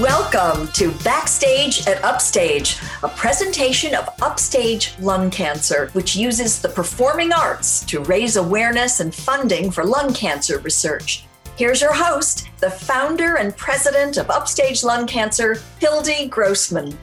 Welcome to Backstage at Upstage, a presentation of upstage lung cancer, which uses the performing arts to raise awareness and funding for lung cancer research. Here's your host, the founder and president of Upstage Lung Cancer, Hildy Grossman.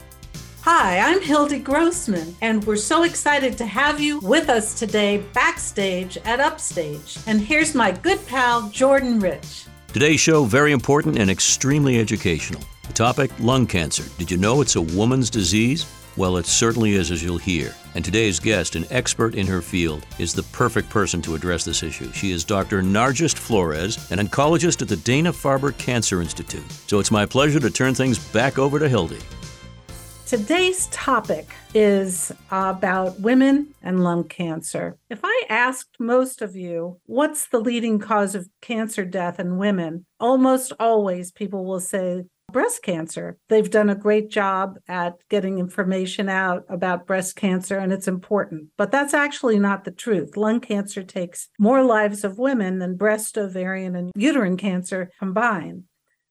Hi, I'm Hildy Grossman, and we're so excited to have you with us today backstage at Upstage. And here's my good pal, Jordan Rich. Today's show, very important and extremely educational. The topic lung cancer. Did you know it's a woman's disease? Well, it certainly is, as you'll hear. And today's guest, an expert in her field, is the perfect person to address this issue. She is Dr. Narjust Flores, an oncologist at the Dana Farber Cancer Institute. So it's my pleasure to turn things back over to Hildy. Today's topic is about women and lung cancer. If I asked most of you, what's the leading cause of cancer death in women? Almost always people will say breast cancer. They've done a great job at getting information out about breast cancer, and it's important. But that's actually not the truth. Lung cancer takes more lives of women than breast, ovarian, and uterine cancer combined.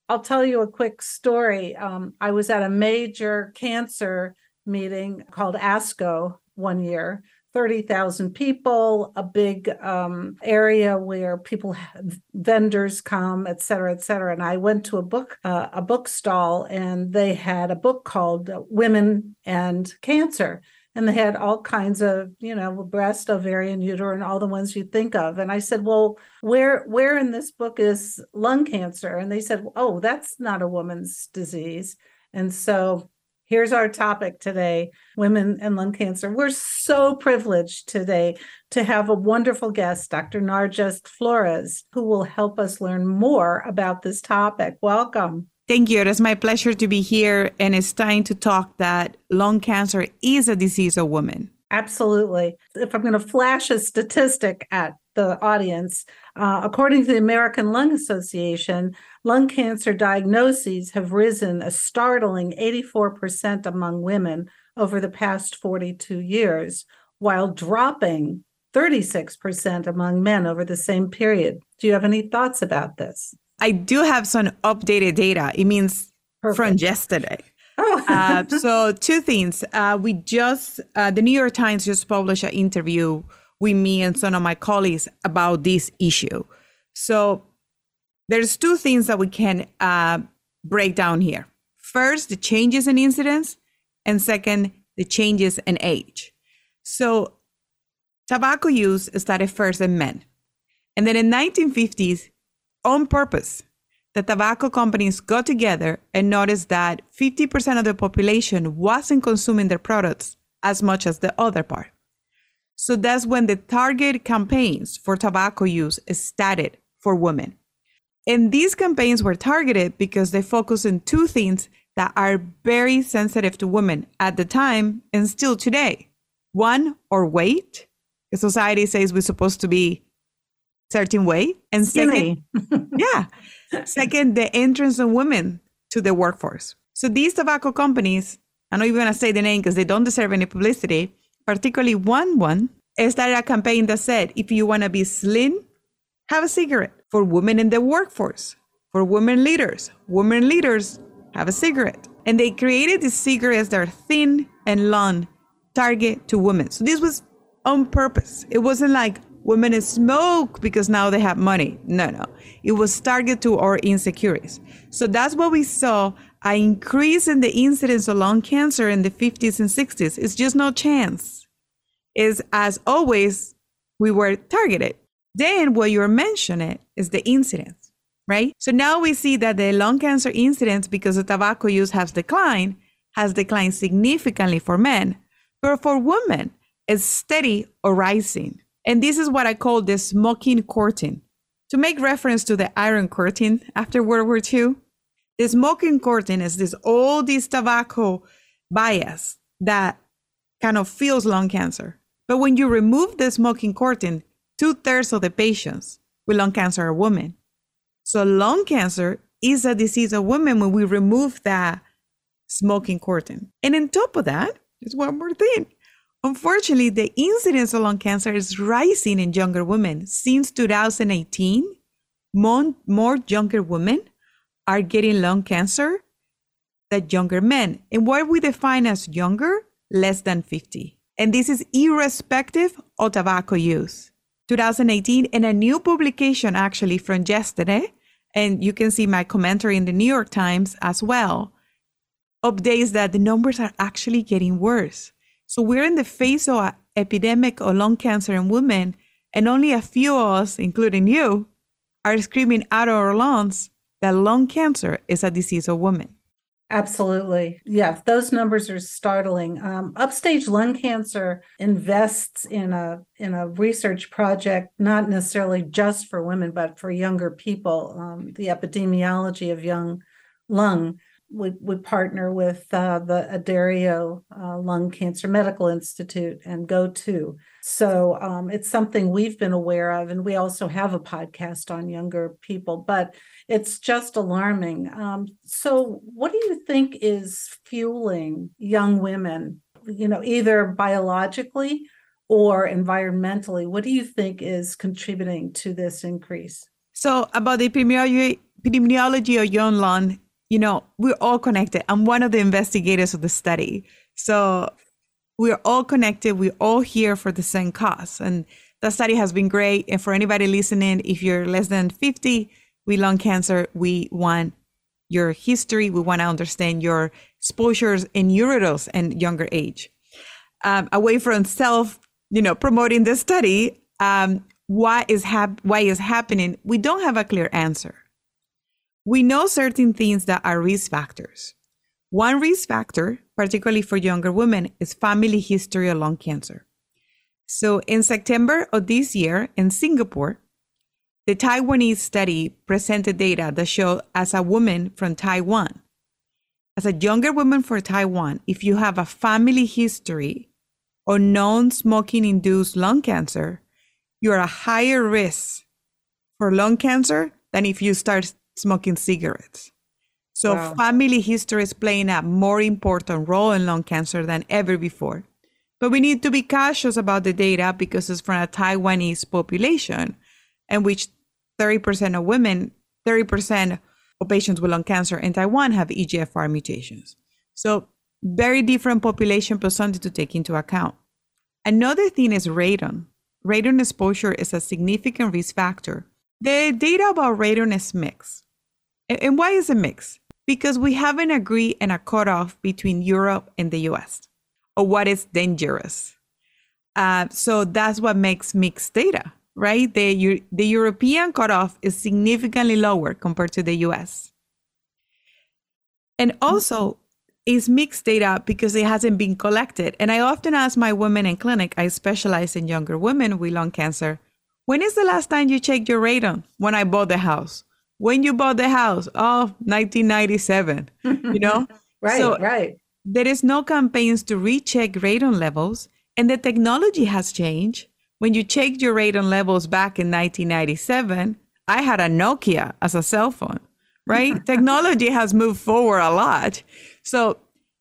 I'll tell you a quick story. Um, I was at a major cancer meeting called ASCO one year. 30,000 people, a big um, area where people, have, vendors come, et cetera, et cetera. And I went to a book, uh, a book stall, and they had a book called Women and Cancer. And they had all kinds of you know breast ovarian uterine all the ones you think of. And i said well where where in this book is lung cancer? And they said oh that's not a woman's disease. And so here's our topic today women and lung cancer we're so privileged today to have a wonderful guest dr narjust flores who will help us learn more about this topic welcome Thank you. It is my pleasure to be here. And it's time to talk that lung cancer is a disease of women. Absolutely. If I'm going to flash a statistic at the audience, uh, according to the American Lung Association, lung cancer diagnoses have risen a startling 84% among women over the past 42 years, while dropping 36% among men over the same period. Do you have any thoughts about this? I do have some updated data. It means Perfect. from yesterday. Oh. uh, so two things. Uh, we just uh, the New York Times just published an interview with me and some of my colleagues about this issue. So there's two things that we can uh, break down here. First, the changes in incidence, and second, the changes in age. So tobacco use started first in men, and then in 1950s on purpose, the tobacco companies got together and noticed that 50% of the population wasn't consuming their products as much as the other part. So that's when the target campaigns for tobacco use started for women. And these campaigns were targeted because they focus on two things that are very sensitive to women at the time and still today. One, or weight. The society says we're supposed to be certain way. And second, yeah. Second, the entrance of women to the workforce. So these tobacco companies, I'm not even gonna say the name because they don't deserve any publicity, particularly one one, started a campaign that said, if you wanna be slim, have a cigarette. For women in the workforce, for women leaders, women leaders have a cigarette. And they created these cigarettes that are thin and long, target to women. So this was on purpose. It wasn't like women smoke because now they have money. No, no. It was targeted to our insecurities. So that's what we saw an increase in the incidence of lung cancer in the 50s and 60s. It's just no chance. Is as always, we were targeted. Then what you're mentioning is the incidence, right? So now we see that the lung cancer incidence, because the tobacco use has declined, has declined significantly for men, but for women, it's steady or rising. And this is what I call the smoking curtain. To make reference to the Iron Curtain after World War II, the smoking curtain is this all this tobacco bias that kind of feels lung cancer. But when you remove the smoking curtain, two thirds of the patients with lung cancer are women. So lung cancer is a disease of women when we remove that smoking curtain. And on top of that, there's one more thing. Unfortunately, the incidence of lung cancer is rising in younger women. Since 2018, more, more younger women are getting lung cancer than younger men. And what we define as younger, less than 50. And this is irrespective of tobacco use. 2018, in a new publication actually from yesterday, and you can see my commentary in the New York Times as well, updates that the numbers are actually getting worse. So we're in the face of an epidemic of lung cancer in women, and only a few of us, including you, are screaming out of our lungs that lung cancer is a disease of women. Absolutely. Yeah, those numbers are startling. Um, upstage lung cancer invests in a in a research project, not necessarily just for women, but for younger people. Um, the epidemiology of young lung we, we partner with uh, the Addario uh, Lung Cancer Medical Institute and GO2. So um, it's something we've been aware of. And we also have a podcast on younger people, but it's just alarming. Um, so, what do you think is fueling young women, you know, either biologically or environmentally? What do you think is contributing to this increase? So, about the epidemiology, of young lung you know, we're all connected. I'm one of the investigators of the study. So we're all connected. We're all here for the same cause. And the study has been great. And for anybody listening, if you're less than 50 with lung cancer, we want your history. We want to understand your exposures in utero and younger age. Um, away from self, you know, promoting the study, um, why is hap- why is happening? We don't have a clear answer we know certain things that are risk factors. One risk factor, particularly for younger women, is family history of lung cancer. So, in September of this year in Singapore, the Taiwanese study presented data that showed as a woman from Taiwan, as a younger woman for Taiwan, if you have a family history or non smoking induced lung cancer, you're a higher risk for lung cancer than if you start smoking cigarettes. So wow. family history is playing a more important role in lung cancer than ever before. But we need to be cautious about the data because it's from a Taiwanese population, in which 30% of women, 30% of patients with lung cancer in Taiwan have EGFR mutations. So very different population, but something to take into account. Another thing is radon. Radon exposure is a significant risk factor. The data about radon is mixed. And why is it mixed? Because we haven't agreed on a cutoff between Europe and the US or what is dangerous. Uh, so that's what makes mixed data, right? The, the European cutoff is significantly lower compared to the US. And also, it's mixed data because it hasn't been collected. And I often ask my women in clinic, I specialize in younger women with lung cancer, when is the last time you checked your radon? When I bought the house when you bought the house oh 1997 you know right so right there is no campaigns to recheck radon levels and the technology has changed when you checked your radon levels back in 1997 i had a nokia as a cell phone right technology has moved forward a lot so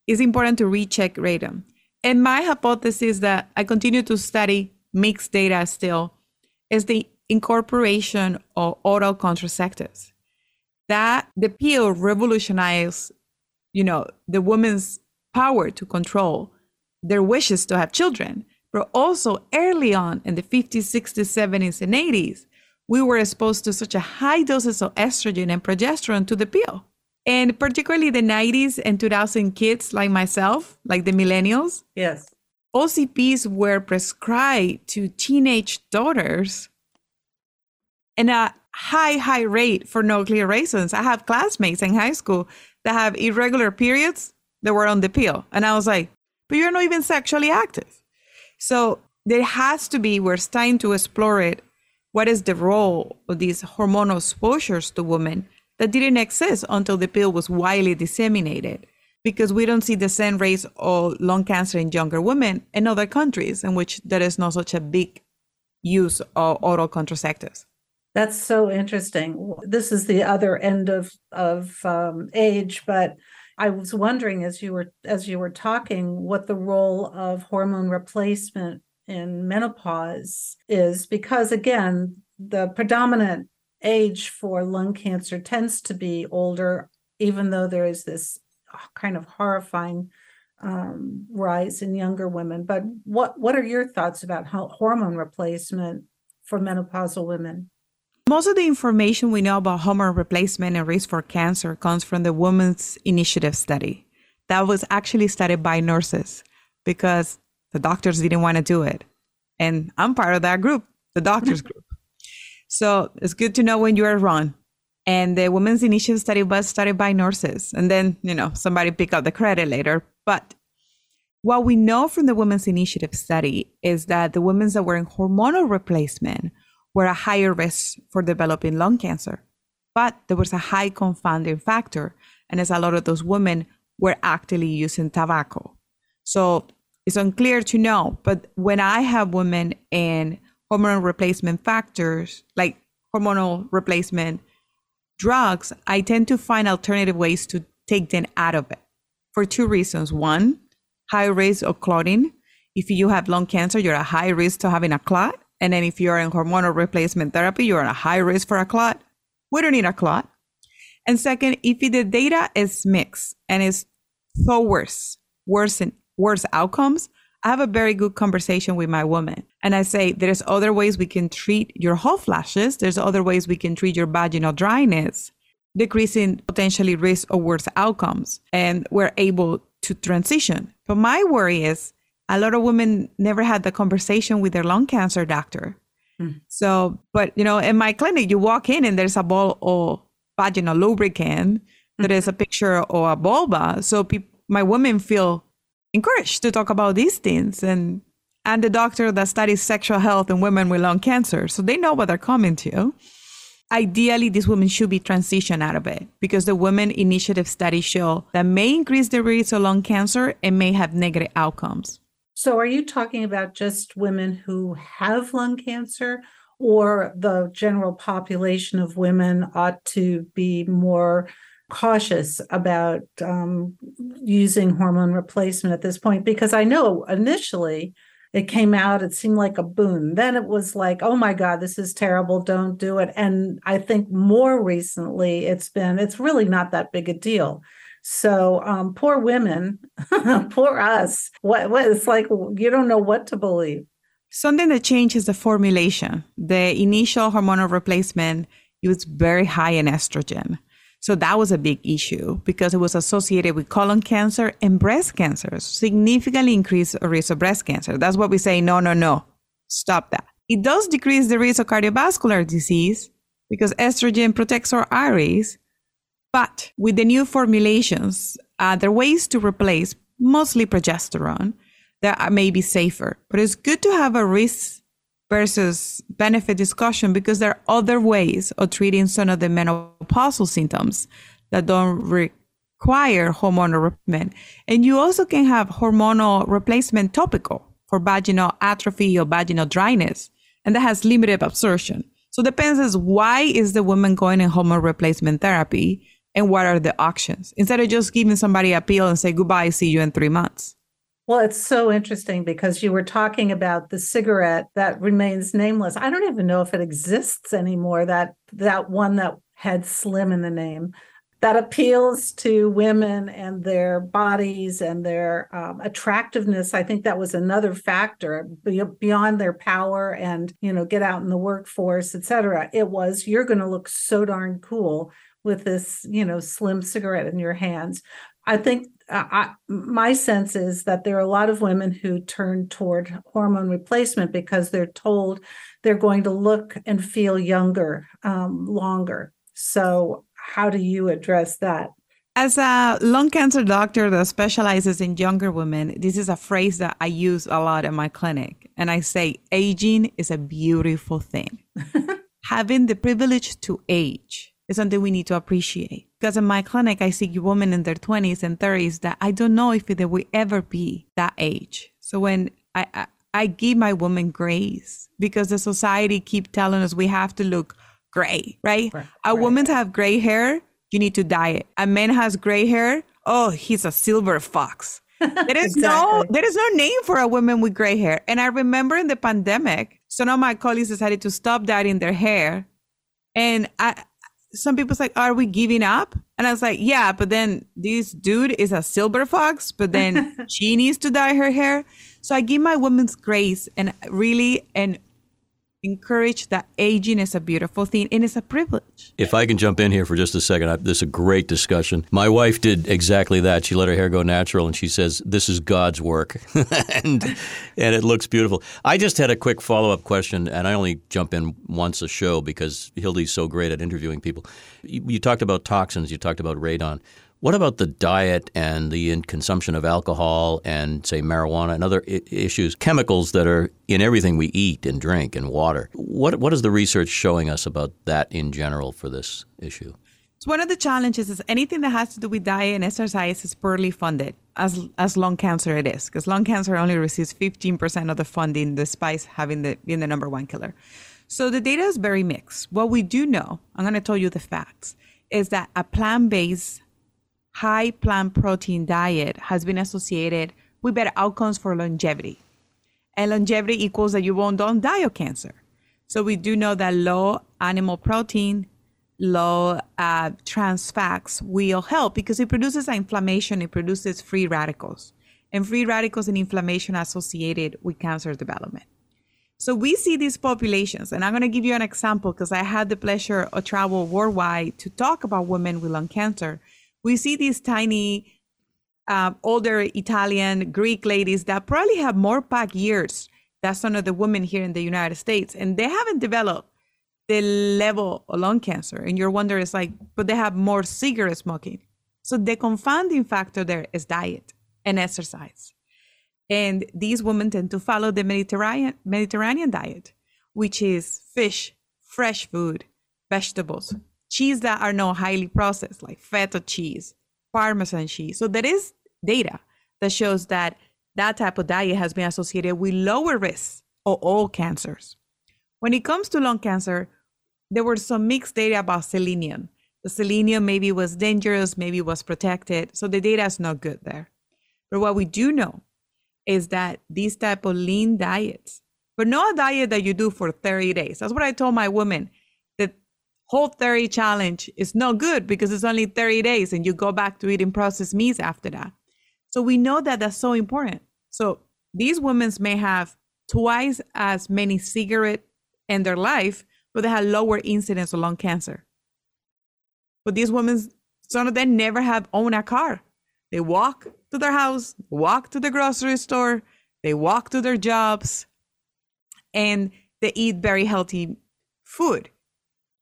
it's important to recheck radon and my hypothesis that i continue to study mixed data still is the incorporation of oral contraceptives. That the pill revolutionized, you know, the woman's power to control their wishes to have children. But also early on in the 50s, 60s, 70s, and 80s, we were exposed to such a high doses of estrogen and progesterone to the pill. And particularly the 90s and 2000 kids like myself, like the millennials. Yes. OCPs were prescribed to teenage daughters in a high, high rate for no clear reasons. I have classmates in high school that have irregular periods that were on the pill. And I was like, but you're not even sexually active. So there has to be, we're starting to explore it. What is the role of these hormonal exposures to women that didn't exist until the pill was widely disseminated? Because we don't see the same rates of lung cancer in younger women in other countries in which there is not such a big use of oral contraceptives. That's so interesting. This is the other end of of um, age, but I was wondering as you were as you were talking what the role of hormone replacement in menopause is, because again, the predominant age for lung cancer tends to be older, even though there is this kind of horrifying um, rise in younger women. But what what are your thoughts about hormone replacement for menopausal women? Most of the information we know about hormone replacement and risk for cancer comes from the Women's Initiative study. That was actually studied by nurses because the doctors didn't want to do it. And I'm part of that group, the doctors group. So it's good to know when you are wrong. And the Women's Initiative study was studied by nurses. And then, you know, somebody pick up the credit later. But what we know from the Women's Initiative study is that the women that were in hormonal replacement were a higher risk for developing lung cancer. But there was a high confounding factor, and as a lot of those women were actively using tobacco. So it's unclear to know. But when I have women in hormone replacement factors, like hormonal replacement drugs, I tend to find alternative ways to take them out of it for two reasons. One, high risk of clotting. If you have lung cancer, you're at high risk to having a clot. And then if you're in hormonal replacement therapy, you're at a high risk for a clot. We don't need a clot. And second, if the data is mixed and is so worse, worse and worse outcomes, I have a very good conversation with my woman. And I say, there's other ways we can treat your hot flashes. There's other ways we can treat your vaginal dryness, decreasing potentially risk of worse outcomes. And we're able to transition. But my worry is a lot of women never had the conversation with their lung cancer doctor. Mm. So, but you know, in my clinic, you walk in and there's a ball of vaginal lubricant. There is a picture or a vulva. So pe- my women feel encouraged to talk about these things and and the doctor that studies sexual health in women with lung cancer. So they know what they're coming to. Ideally, these women should be transitioned out of it because the Women Initiative studies show that may increase the risk of lung cancer and may have negative outcomes. So, are you talking about just women who have lung cancer, or the general population of women ought to be more cautious about um, using hormone replacement at this point because I know initially it came out, it seemed like a boon. Then it was like, oh my God, this is terrible, don't do it. And I think more recently it's been, it's really not that big a deal. So um, poor women, poor us. What, what it's like you don't know what to believe. Something that changes the formulation. The initial hormonal replacement used very high in estrogen. So that was a big issue because it was associated with colon cancer and breast cancer, significantly increased risk of breast cancer. That's what we say, no, no, no, stop that. It does decrease the risk of cardiovascular disease because estrogen protects our arteries. But with the new formulations, uh, there are ways to replace mostly progesterone that may be safer. But it's good to have a risk versus benefit discussion because there are other ways of treating some of the menopausal symptoms that don't require hormonal replacement. And you also can have hormonal replacement topical for vaginal atrophy or vaginal dryness, and that has limited absorption. So depends as why is the woman going in hormone replacement therapy and what are the options instead of just giving somebody a pill and say goodbye, see you in three months. Well, it's so interesting because you were talking about the cigarette that remains nameless. I don't even know if it exists anymore. That that one that had slim in the name that appeals to women and their bodies and their um, attractiveness. I think that was another factor beyond their power and you know get out in the workforce, etc. It was you're going to look so darn cool with this you know slim cigarette in your hands. I think I, my sense is that there are a lot of women who turn toward hormone replacement because they're told they're going to look and feel younger um, longer. So, how do you address that? As a lung cancer doctor that specializes in younger women, this is a phrase that I use a lot in my clinic. And I say, aging is a beautiful thing. Having the privilege to age is something we need to appreciate. Because in my clinic, I see women in their 20s and 30s that I don't know if they will ever be that age. So when I, I, I give my women grace because the society keep telling us we have to look gray, right? right a right. woman have gray hair, you need to dye it. A man has gray hair, oh, he's a silver fox. There is exactly. no there is no name for a woman with gray hair. And I remember in the pandemic, some of my colleagues decided to stop dyeing their hair. And I some people's like, are we giving up? And I was like, yeah, but then this dude is a silver fox, but then she needs to dye her hair. So I give my women's grace and really and encourage that aging is a beautiful thing and it's a privilege. If I can jump in here for just a second, I, this is a great discussion. My wife did exactly that. She let her hair go natural and she says, This is God's work. and, and it looks beautiful. I just had a quick follow up question, and I only jump in once a show because Hildy's so great at interviewing people. You, you talked about toxins, you talked about radon. What about the diet and the consumption of alcohol and, say, marijuana and other I- issues, chemicals that are in everything we eat and drink and water? What, what is the research showing us about that in general for this issue? So one of the challenges is anything that has to do with diet and exercise is poorly funded, as as lung cancer it is, because lung cancer only receives 15% of the funding, despite having the being the number one killer. So the data is very mixed. What we do know, I'm going to tell you the facts, is that a plant-based high plant protein diet has been associated with better outcomes for longevity. And longevity equals that you won't don't die of cancer. So we do know that low animal protein, low uh, trans fats will help because it produces inflammation, it produces free radicals. And free radicals and inflammation associated with cancer development. So we see these populations, and I'm going to give you an example because I had the pleasure of travel worldwide to talk about women with lung cancer we see these tiny uh, older Italian, Greek ladies that probably have more pack years than some of the women here in the United States, and they haven't developed the level of lung cancer. And your wonder is like, but they have more cigarette smoking. So the confounding factor there is diet and exercise. And these women tend to follow the Mediterranean Mediterranean diet, which is fish, fresh food, vegetables, cheese that are not highly processed, like feta cheese, Parmesan cheese. So there is data that shows that that type of diet has been associated with lower risks of all cancers. When it comes to lung cancer, there were some mixed data about selenium. The selenium maybe was dangerous, maybe was protected. So the data is not good there. But what we do know is that these type of lean diets, but not a diet that you do for 30 days. That's what I told my women whole 30 challenge is no good because it's only 30 days and you go back to eating processed meats after that. So we know that that's so important. So these women may have twice as many cigarettes in their life, but they have lower incidence of lung cancer. But these women, some of them never have owned a car. They walk to their house, walk to the grocery store, they walk to their jobs, and they eat very healthy food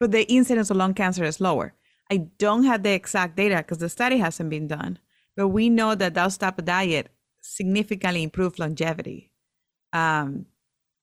but the incidence of lung cancer is lower. I don't have the exact data because the study hasn't been done, but we know that type of diet significantly improve longevity. Um,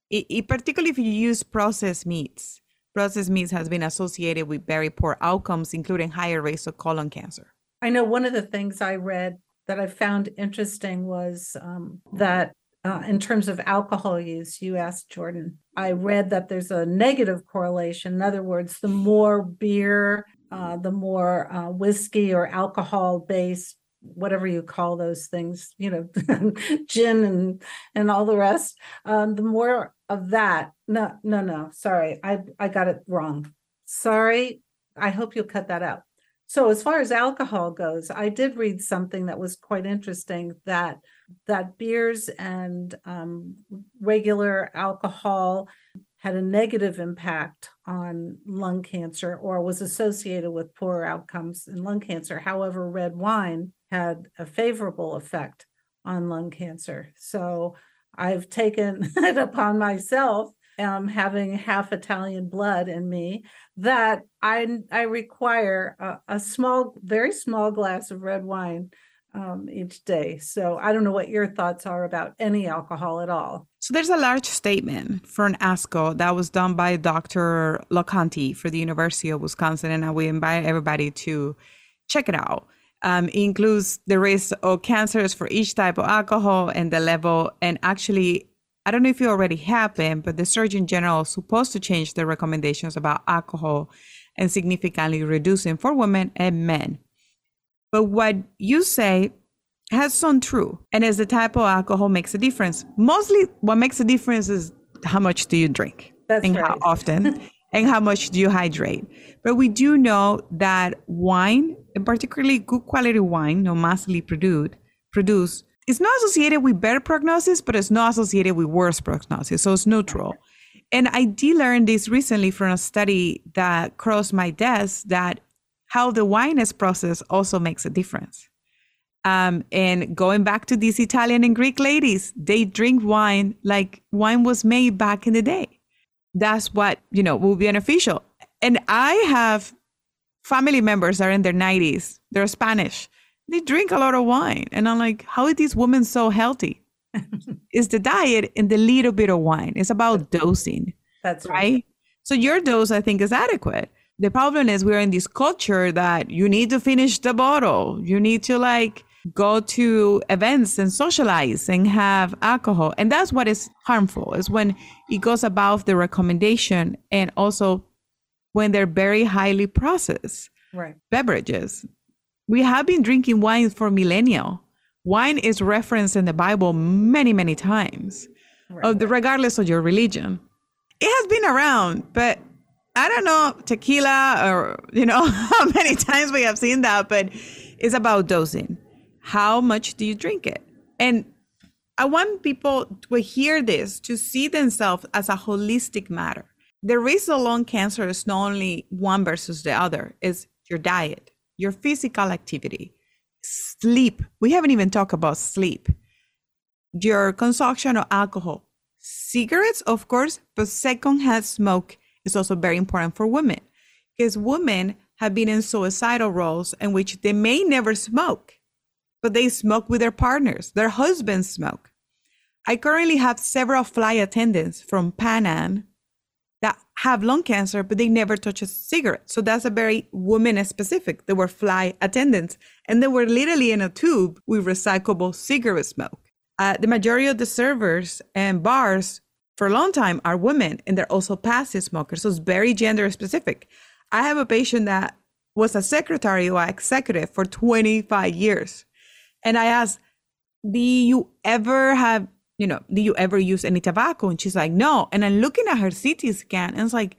it, it, particularly if you use processed meats, processed meats has been associated with very poor outcomes, including higher rates of colon cancer. I know one of the things I read that I found interesting was um, that uh, in terms of alcohol use, you asked Jordan. I read that there's a negative correlation. In other words, the more beer, uh, the more uh, whiskey or alcohol based, whatever you call those things, you know, gin and and all the rest. Um, the more of that. No, no, no. Sorry, I I got it wrong. Sorry. I hope you'll cut that out. So as far as alcohol goes, I did read something that was quite interesting that that beers and um, regular alcohol had a negative impact on lung cancer or was associated with poorer outcomes in lung cancer. However, red wine had a favorable effect on lung cancer. So I've taken it upon myself, um, having half Italian blood in me, that I I require a, a small, very small glass of red wine um, each day. So I don't know what your thoughts are about any alcohol at all. So there's a large statement for an ASCO that was done by Dr. LoConte for the University of Wisconsin, and I we invite everybody to check it out. Um, it includes the risk of cancers for each type of alcohol and the level. And actually, I don't know if it already happened, but the Surgeon General is supposed to change the recommendations about alcohol and significantly reducing for women and men but what you say has some true. And as the type of alcohol makes a difference. Mostly what makes a difference is how much do you drink That's and right. how often. and how much do you hydrate. But we do know that wine, and particularly good quality wine, no massively produced, produced, is not associated with better prognosis, but it's not associated with worse prognosis. So it's neutral. And I did learn this recently from a study that crossed my desk that how the wine is processed also makes a difference. Um, and going back to these Italian and Greek ladies, they drink wine like wine was made back in the day. That's what, you know, will be beneficial. And I have family members that are in their 90s, they're Spanish. They drink a lot of wine. And I'm like, how are these women so healthy? it's the diet and the little bit of wine. It's about dosing. That's right. right. So your dose, I think, is adequate. The problem is we're in this culture that you need to finish the bottle. You need to like go to events and socialize and have alcohol. And that's what is harmful is when it goes above the recommendation and also when they're very highly processed right. beverages. We have been drinking wine for millennia. Wine is referenced in the Bible many, many times, right. of the, regardless of your religion. It has been around, but I don't know tequila or you know how many times we have seen that, but it's about dosing. How much do you drink it? And I want people to hear this to see themselves as a holistic matter. The risk of lung cancer is not only one versus the other, it's your diet, your physical activity, sleep. We haven't even talked about sleep, your consumption of alcohol, cigarettes, of course, but secondhand smoke is also very important for women because women have been in suicidal roles in which they may never smoke, but they smoke with their partners, their husbands smoke. I currently have several flight attendants from Pan Am that have lung cancer, but they never touch a cigarette. So that's a very woman specific. They were flight attendants and they were literally in a tube with recyclable cigarette smoke. Uh, the majority of the servers and bars for a long time are women and they're also passive smokers. So it's very gender specific. I have a patient that was a secretary or executive for 25 years. And I asked, Do you ever have, you know, do you ever use any tobacco? And she's like, No. And I'm looking at her CT scan and it's like,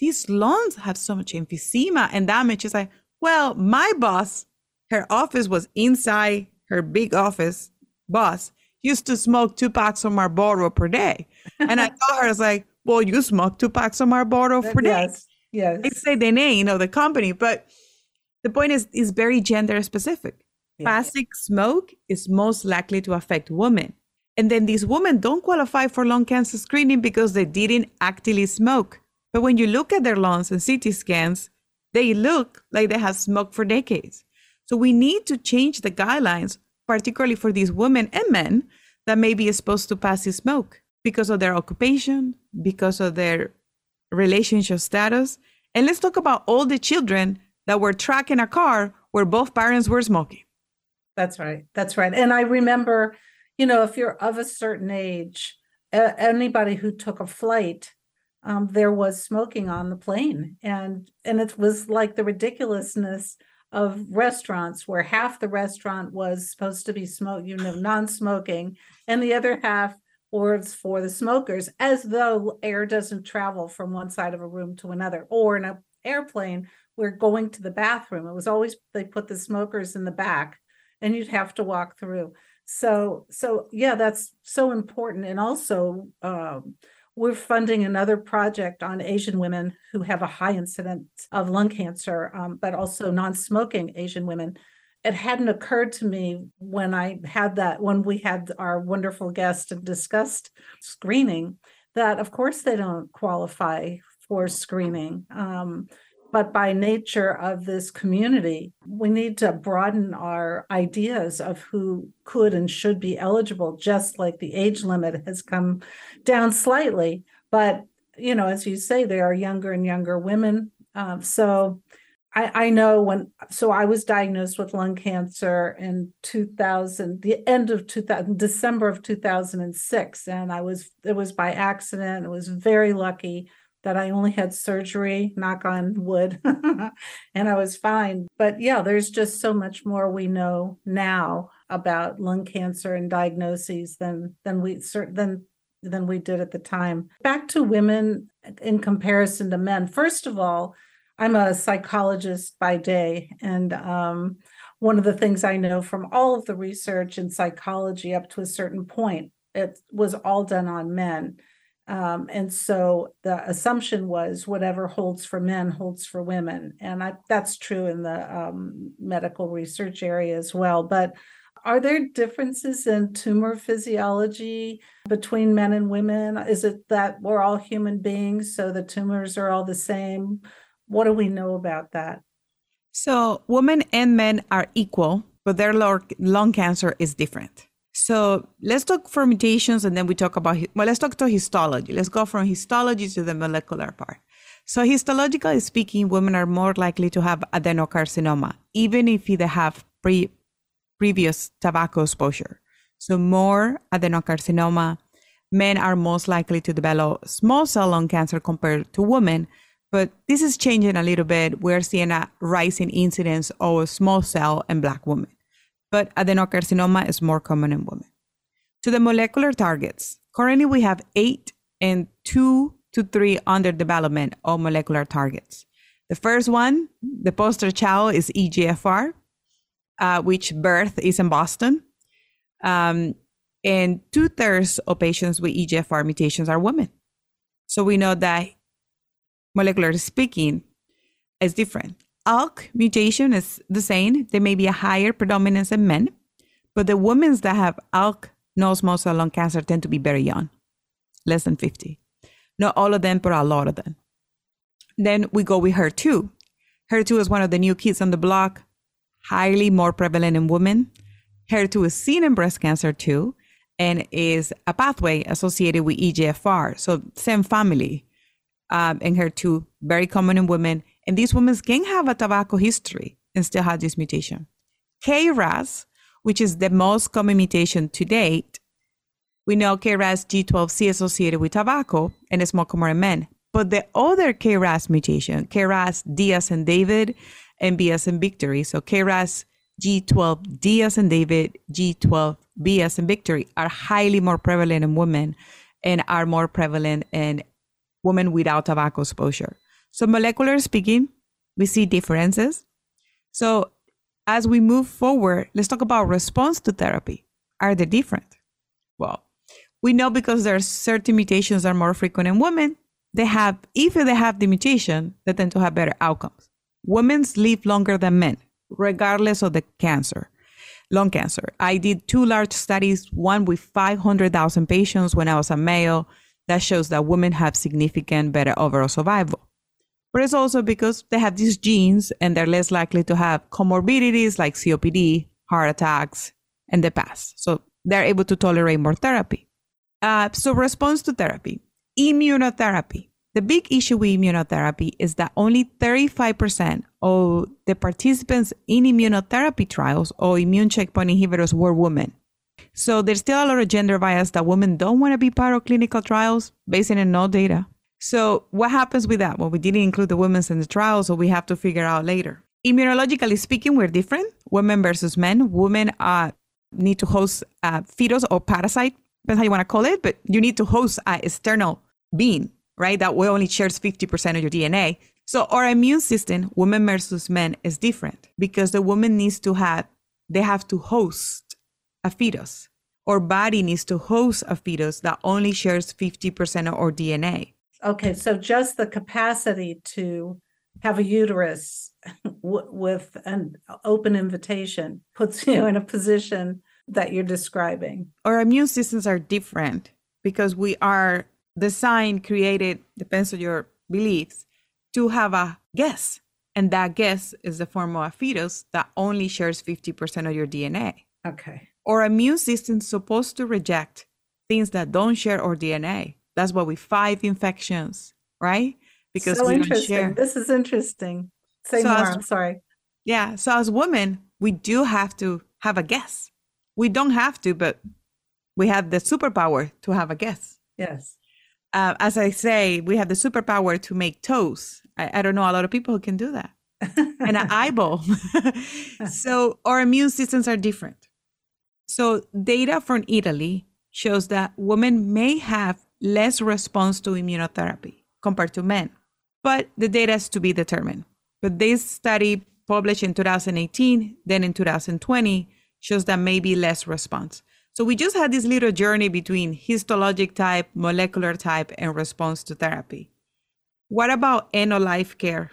These lungs have so much emphysema and damage. She's like, Well, my boss, her office was inside her big office boss used to smoke two packs of Marlboro per day. And I told her, I was like, well, you smoke two packs of Marlboro per day. Yes, yes. They say the name, you know, the company, but the point is, is very gender specific. Yeah. Passive smoke is most likely to affect women. And then these women don't qualify for lung cancer screening because they didn't actively smoke. But when you look at their lungs and CT scans, they look like they have smoked for decades. So we need to change the guidelines particularly for these women and men that may be exposed to passive smoke because of their occupation, because of their relationship status. And let's talk about all the children that were tracked in a car where both parents were smoking. That's right. That's right. And I remember, you know, if you're of a certain age, anybody who took a flight, um, there was smoking on the plane, and and it was like the ridiculousness of restaurants where half the restaurant was supposed to be smoke, you know, non-smoking, and the other half was for the smokers, as though air doesn't travel from one side of a room to another, or in an airplane, we're going to the bathroom. It was always they put the smokers in the back, and you'd have to walk through. So, so yeah, that's so important, and also. Um, we're funding another project on Asian women who have a high incidence of lung cancer, um, but also non smoking Asian women. It hadn't occurred to me when I had that, when we had our wonderful guest and discussed screening, that of course they don't qualify for screening. Um, but by nature of this community, we need to broaden our ideas of who could and should be eligible, just like the age limit has come down slightly. But, you know, as you say, there are younger and younger women. Um, so I, I know when, so I was diagnosed with lung cancer in 2000, the end of 2000, December of 2006. And I was, it was by accident. It was very lucky that I only had surgery, knock on wood, and I was fine. But yeah, there's just so much more we know now about lung cancer and diagnoses than than we certain than than we did at the time. Back to women in comparison to men. First of all, I'm a psychologist by day, and um, one of the things I know from all of the research in psychology up to a certain point, it was all done on men. Um, and so the assumption was whatever holds for men holds for women. And I, that's true in the um, medical research area as well. But are there differences in tumor physiology between men and women? Is it that we're all human beings, so the tumors are all the same? What do we know about that? So, women and men are equal, but their lung cancer is different. So, let's talk for mutations and then we talk about, well, let's talk to histology. Let's go from histology to the molecular part. So, histologically speaking, women are more likely to have adenocarcinoma, even if they have pre previous tobacco exposure. So, more adenocarcinoma. Men are most likely to develop small cell lung cancer compared to women, but this is changing a little bit. We're seeing a rising incidence of small cell in Black women, but adenocarcinoma is more common in women. To the molecular targets, currently we have eight and two to three under development of molecular targets. The first one, the poster child, is EGFR uh, which birth is in Boston. Um, and two thirds of patients with EGFR mutations are women. So we know that molecularly speaking is different. ALK mutation is the same. There may be a higher predominance in men, but the women that have ALK non-small cell lung cancer tend to be very young, less than 50. Not all of them, but a lot of them. Then we go with HER2. HER2 is one of the new kids on the block highly more prevalent in women. HER2 is seen in breast cancer too, and is a pathway associated with EGFR. So same family. Um, and HER2, very common in women. And these women can have a tobacco history and still have this mutation. KRAS, which is the most common mutation to date, we know KRAS G12C associated with tobacco and it's more common in men. But the other KRAS mutation, KRAS D as in David, and Victory. So KRAS G12D as in David, G12V as in Victory are highly more prevalent in women and are more prevalent in women without tobacco exposure. So, molecular speaking, we see differences. So, as we move forward, let's talk about response to therapy. Are they different? Well, we know because there are certain mutations that are more frequent in women, they have, if they have the mutation, they tend to have better outcomes. Women live longer than men, regardless of the cancer, lung cancer. I did two large studies, one with 500,000 patients when I was a male, that shows that women have significant better overall survival. But it's also because they have these genes and they're less likely to have comorbidities like COPD, heart attacks, and the past. So they're able to tolerate more therapy. Uh, so, response to therapy, immunotherapy. The big issue with immunotherapy is that only 35% of the participants in immunotherapy trials or immune checkpoint inhibitors were women. So there's still a lot of gender bias that women don't want to be part of clinical trials based on no data. So what happens with that? Well, we didn't include the women in the trial, so we have to figure out later. Immunologically speaking, we're different, women versus men. Women uh, need to host a fetus or parasite, depends how you want to call it, but you need to host an external being right? That we only shares 50% of your DNA. So our immune system, women versus men, is different because the woman needs to have, they have to host a fetus. Our body needs to host a fetus that only shares 50% of our DNA. Okay, so just the capacity to have a uterus w- with an open invitation puts you in a position that you're describing. Our immune systems are different because we are designed, created depends on your beliefs to have a guess and that guess is the form of a fetus that only shares 50% of your dna okay our immune system's supposed to reject things that don't share our dna that's why we fight infections right because so we interesting. don't share this is interesting say so more as, i'm sorry yeah so as women we do have to have a guess we don't have to but we have the superpower to have a guess yes uh, as I say, we have the superpower to make toes. I, I don't know a lot of people who can do that. and an eyeball. so our immune systems are different. So data from Italy shows that women may have less response to immunotherapy. compared to men. But the data is to be determined. But this study published in 2018, then in 2020, shows that maybe less response. So we just had this little journey between histologic type, molecular type, and response to therapy. What about end of life care?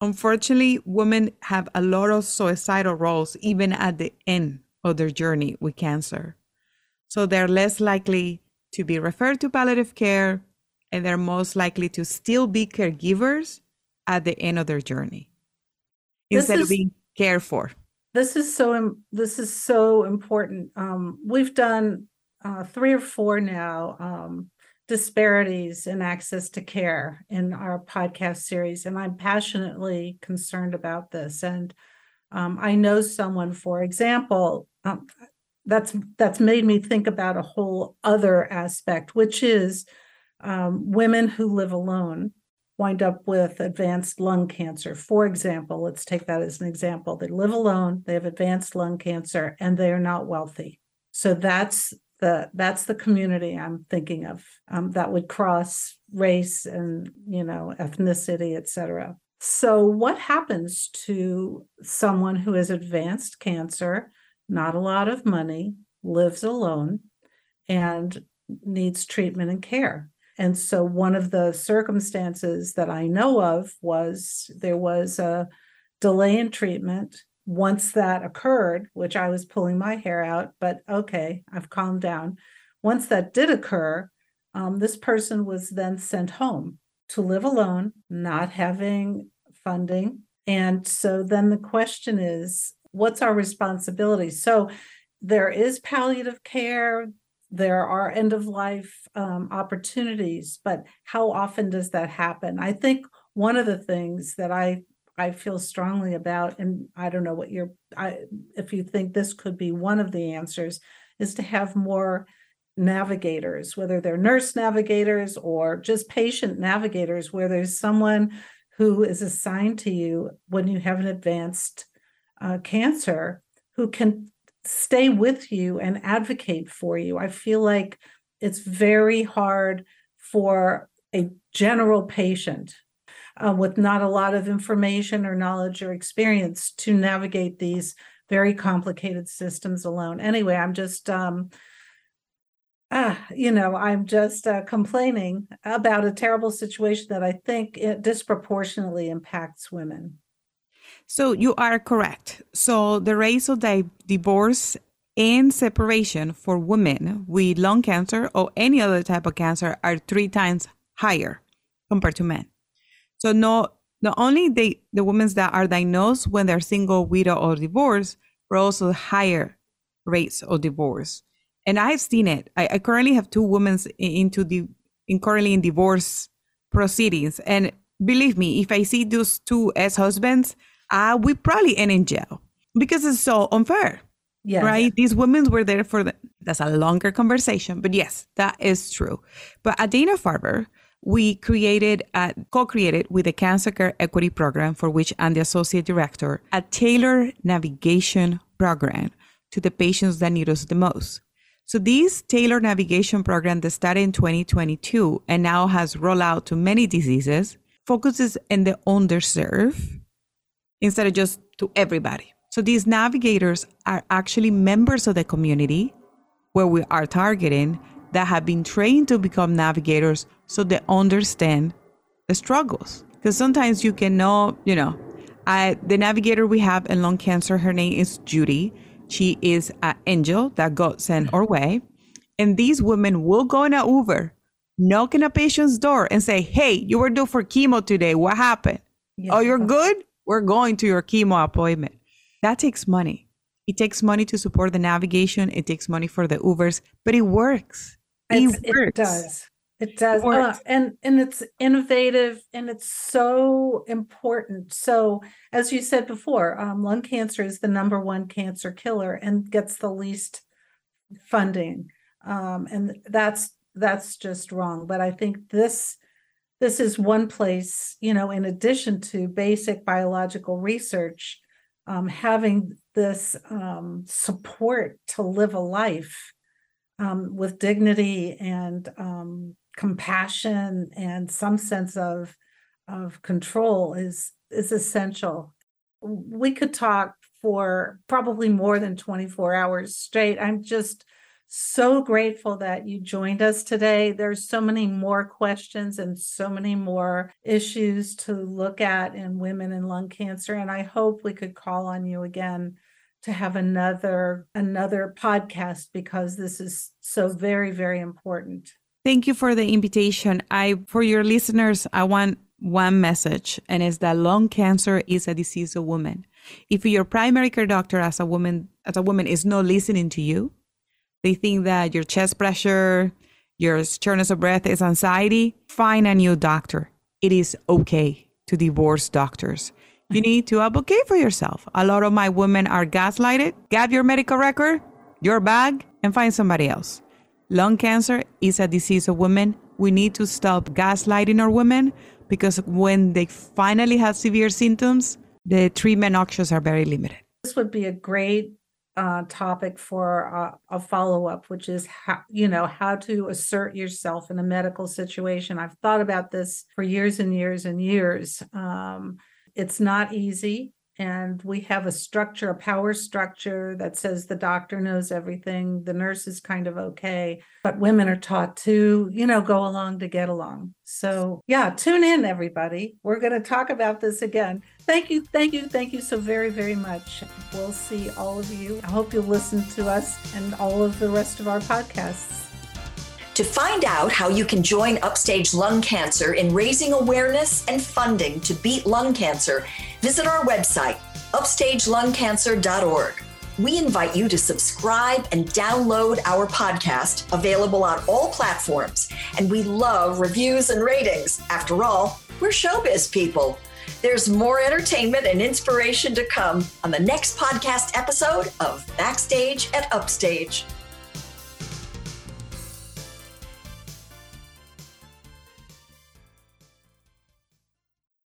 Unfortunately, women have a lot of suicidal roles even at the end of their journey with cancer. So they're less likely to be referred to palliative care and they're most likely to still be caregivers at the end of their journey instead is, of being cared for. This is so this is so important. Um, we've done uh, three or four now um, disparities in access to care in our podcast series, and I'm passionately concerned about this. And um, I know someone, for example, um, that's that's made me think about a whole other aspect, which is um, women who live alone wind up with advanced lung cancer. For example, let's take that as an example. They live alone, they have advanced lung cancer, and they are not wealthy. So that's the that's the community I'm thinking of um, that would cross race and you know ethnicity, et cetera. So what happens to someone who has advanced cancer, not a lot of money, lives alone, and needs treatment and care? And so one of the circumstances that I know of was there was a delay in treatment. Once that occurred, which I was pulling my hair out, but okay, I've calmed down. Once that did occur, um, this person was then sent home to live alone, not having funding. And so then the question is, what's our responsibility? So there is palliative care, there are end of life um, opportunities, but how often does that happen? I think one of the things that I I feel strongly about, and I don't know what your I if you think this could be one of the answers, is to have more navigators, whether they're nurse navigators or just patient navigators, where there's someone who is assigned to you when you have an advanced uh, cancer who can stay with you and advocate for you. I feel like it's very hard for a general patient uh, with not a lot of information or knowledge or experience to navigate these very complicated systems alone. Anyway, I'm just, um, ah, you know, I'm just uh, complaining about a terrible situation that I think it disproportionately impacts women. So you are correct. So the rates of di- divorce and separation for women with lung cancer or any other type of cancer are three times higher compared to men. So no, not only the the women that are diagnosed when they're single, widow, or divorced, but also higher rates of divorce. And I've seen it. I, I currently have two women into the in currently in divorce proceedings. And believe me, if I see those two ex-husbands, uh, we probably end in jail because it's so unfair. Yeah. Right? These women were there for the, that's a longer conversation, but yes, that is true. But at Dana Farber, we created, uh, co-created with the Cancer Care Equity Program, for which I'm the associate director, a tailored navigation program to the patients that need us the most. So this tailored navigation program that started in 2022 and now has rolled out to many diseases focuses in the underserved instead of just to everybody. So these navigators are actually members of the community where we are targeting that have been trained to become navigators so they understand the struggles. Because sometimes you can know, you know, I, the navigator we have in lung cancer, her name is Judy. She is an angel that God sent our way. And these women will go in an Uber, knock on a patient's door and say, Hey, you were due for chemo today. What happened? Yes. Oh, you're good? We're going to your chemo appointment. That takes money. It takes money to support the navigation. It takes money for the Ubers, but it works. It, works. it does. It does. It uh, and and it's innovative and it's so important. So as you said before, um, lung cancer is the number one cancer killer and gets the least funding. Um, and that's that's just wrong. But I think this this is one place, you know, in addition to basic biological research, um, having this um, support to live a life um, with dignity and um, compassion and some sense of of control is is essential. We could talk for probably more than 24 hours straight. I'm just so grateful that you joined us today. There's so many more questions and so many more issues to look at in women and lung cancer and I hope we could call on you again to have another another podcast because this is so very very important. Thank you for the invitation. I for your listeners, I want one message and it's that lung cancer is a disease of women. If your primary care doctor as a woman as a woman is not listening to you, they think that your chest pressure, your shortness of breath is anxiety, find a new doctor. It is okay to divorce doctors. You need to advocate for yourself. A lot of my women are gaslighted. Get your medical record, your bag, and find somebody else. Lung cancer is a disease of women. We need to stop gaslighting our women because when they finally have severe symptoms, the treatment options are very limited. This would be a great uh, topic for uh, a follow up, which is how you know how to assert yourself in a medical situation. I've thought about this for years and years and years. Um, it's not easy. And we have a structure, a power structure that says the doctor knows everything, the nurse is kind of okay, but women are taught to, you know, go along to get along. So, yeah, tune in, everybody. We're going to talk about this again. Thank you, thank you, thank you so very, very much. We'll see all of you. I hope you'll listen to us and all of the rest of our podcasts. To find out how you can join Upstage Lung Cancer in raising awareness and funding to beat lung cancer, visit our website, upstagelungcancer.org. We invite you to subscribe and download our podcast, available on all platforms. And we love reviews and ratings. After all, we're showbiz people. There's more entertainment and inspiration to come on the next podcast episode of Backstage at Upstage.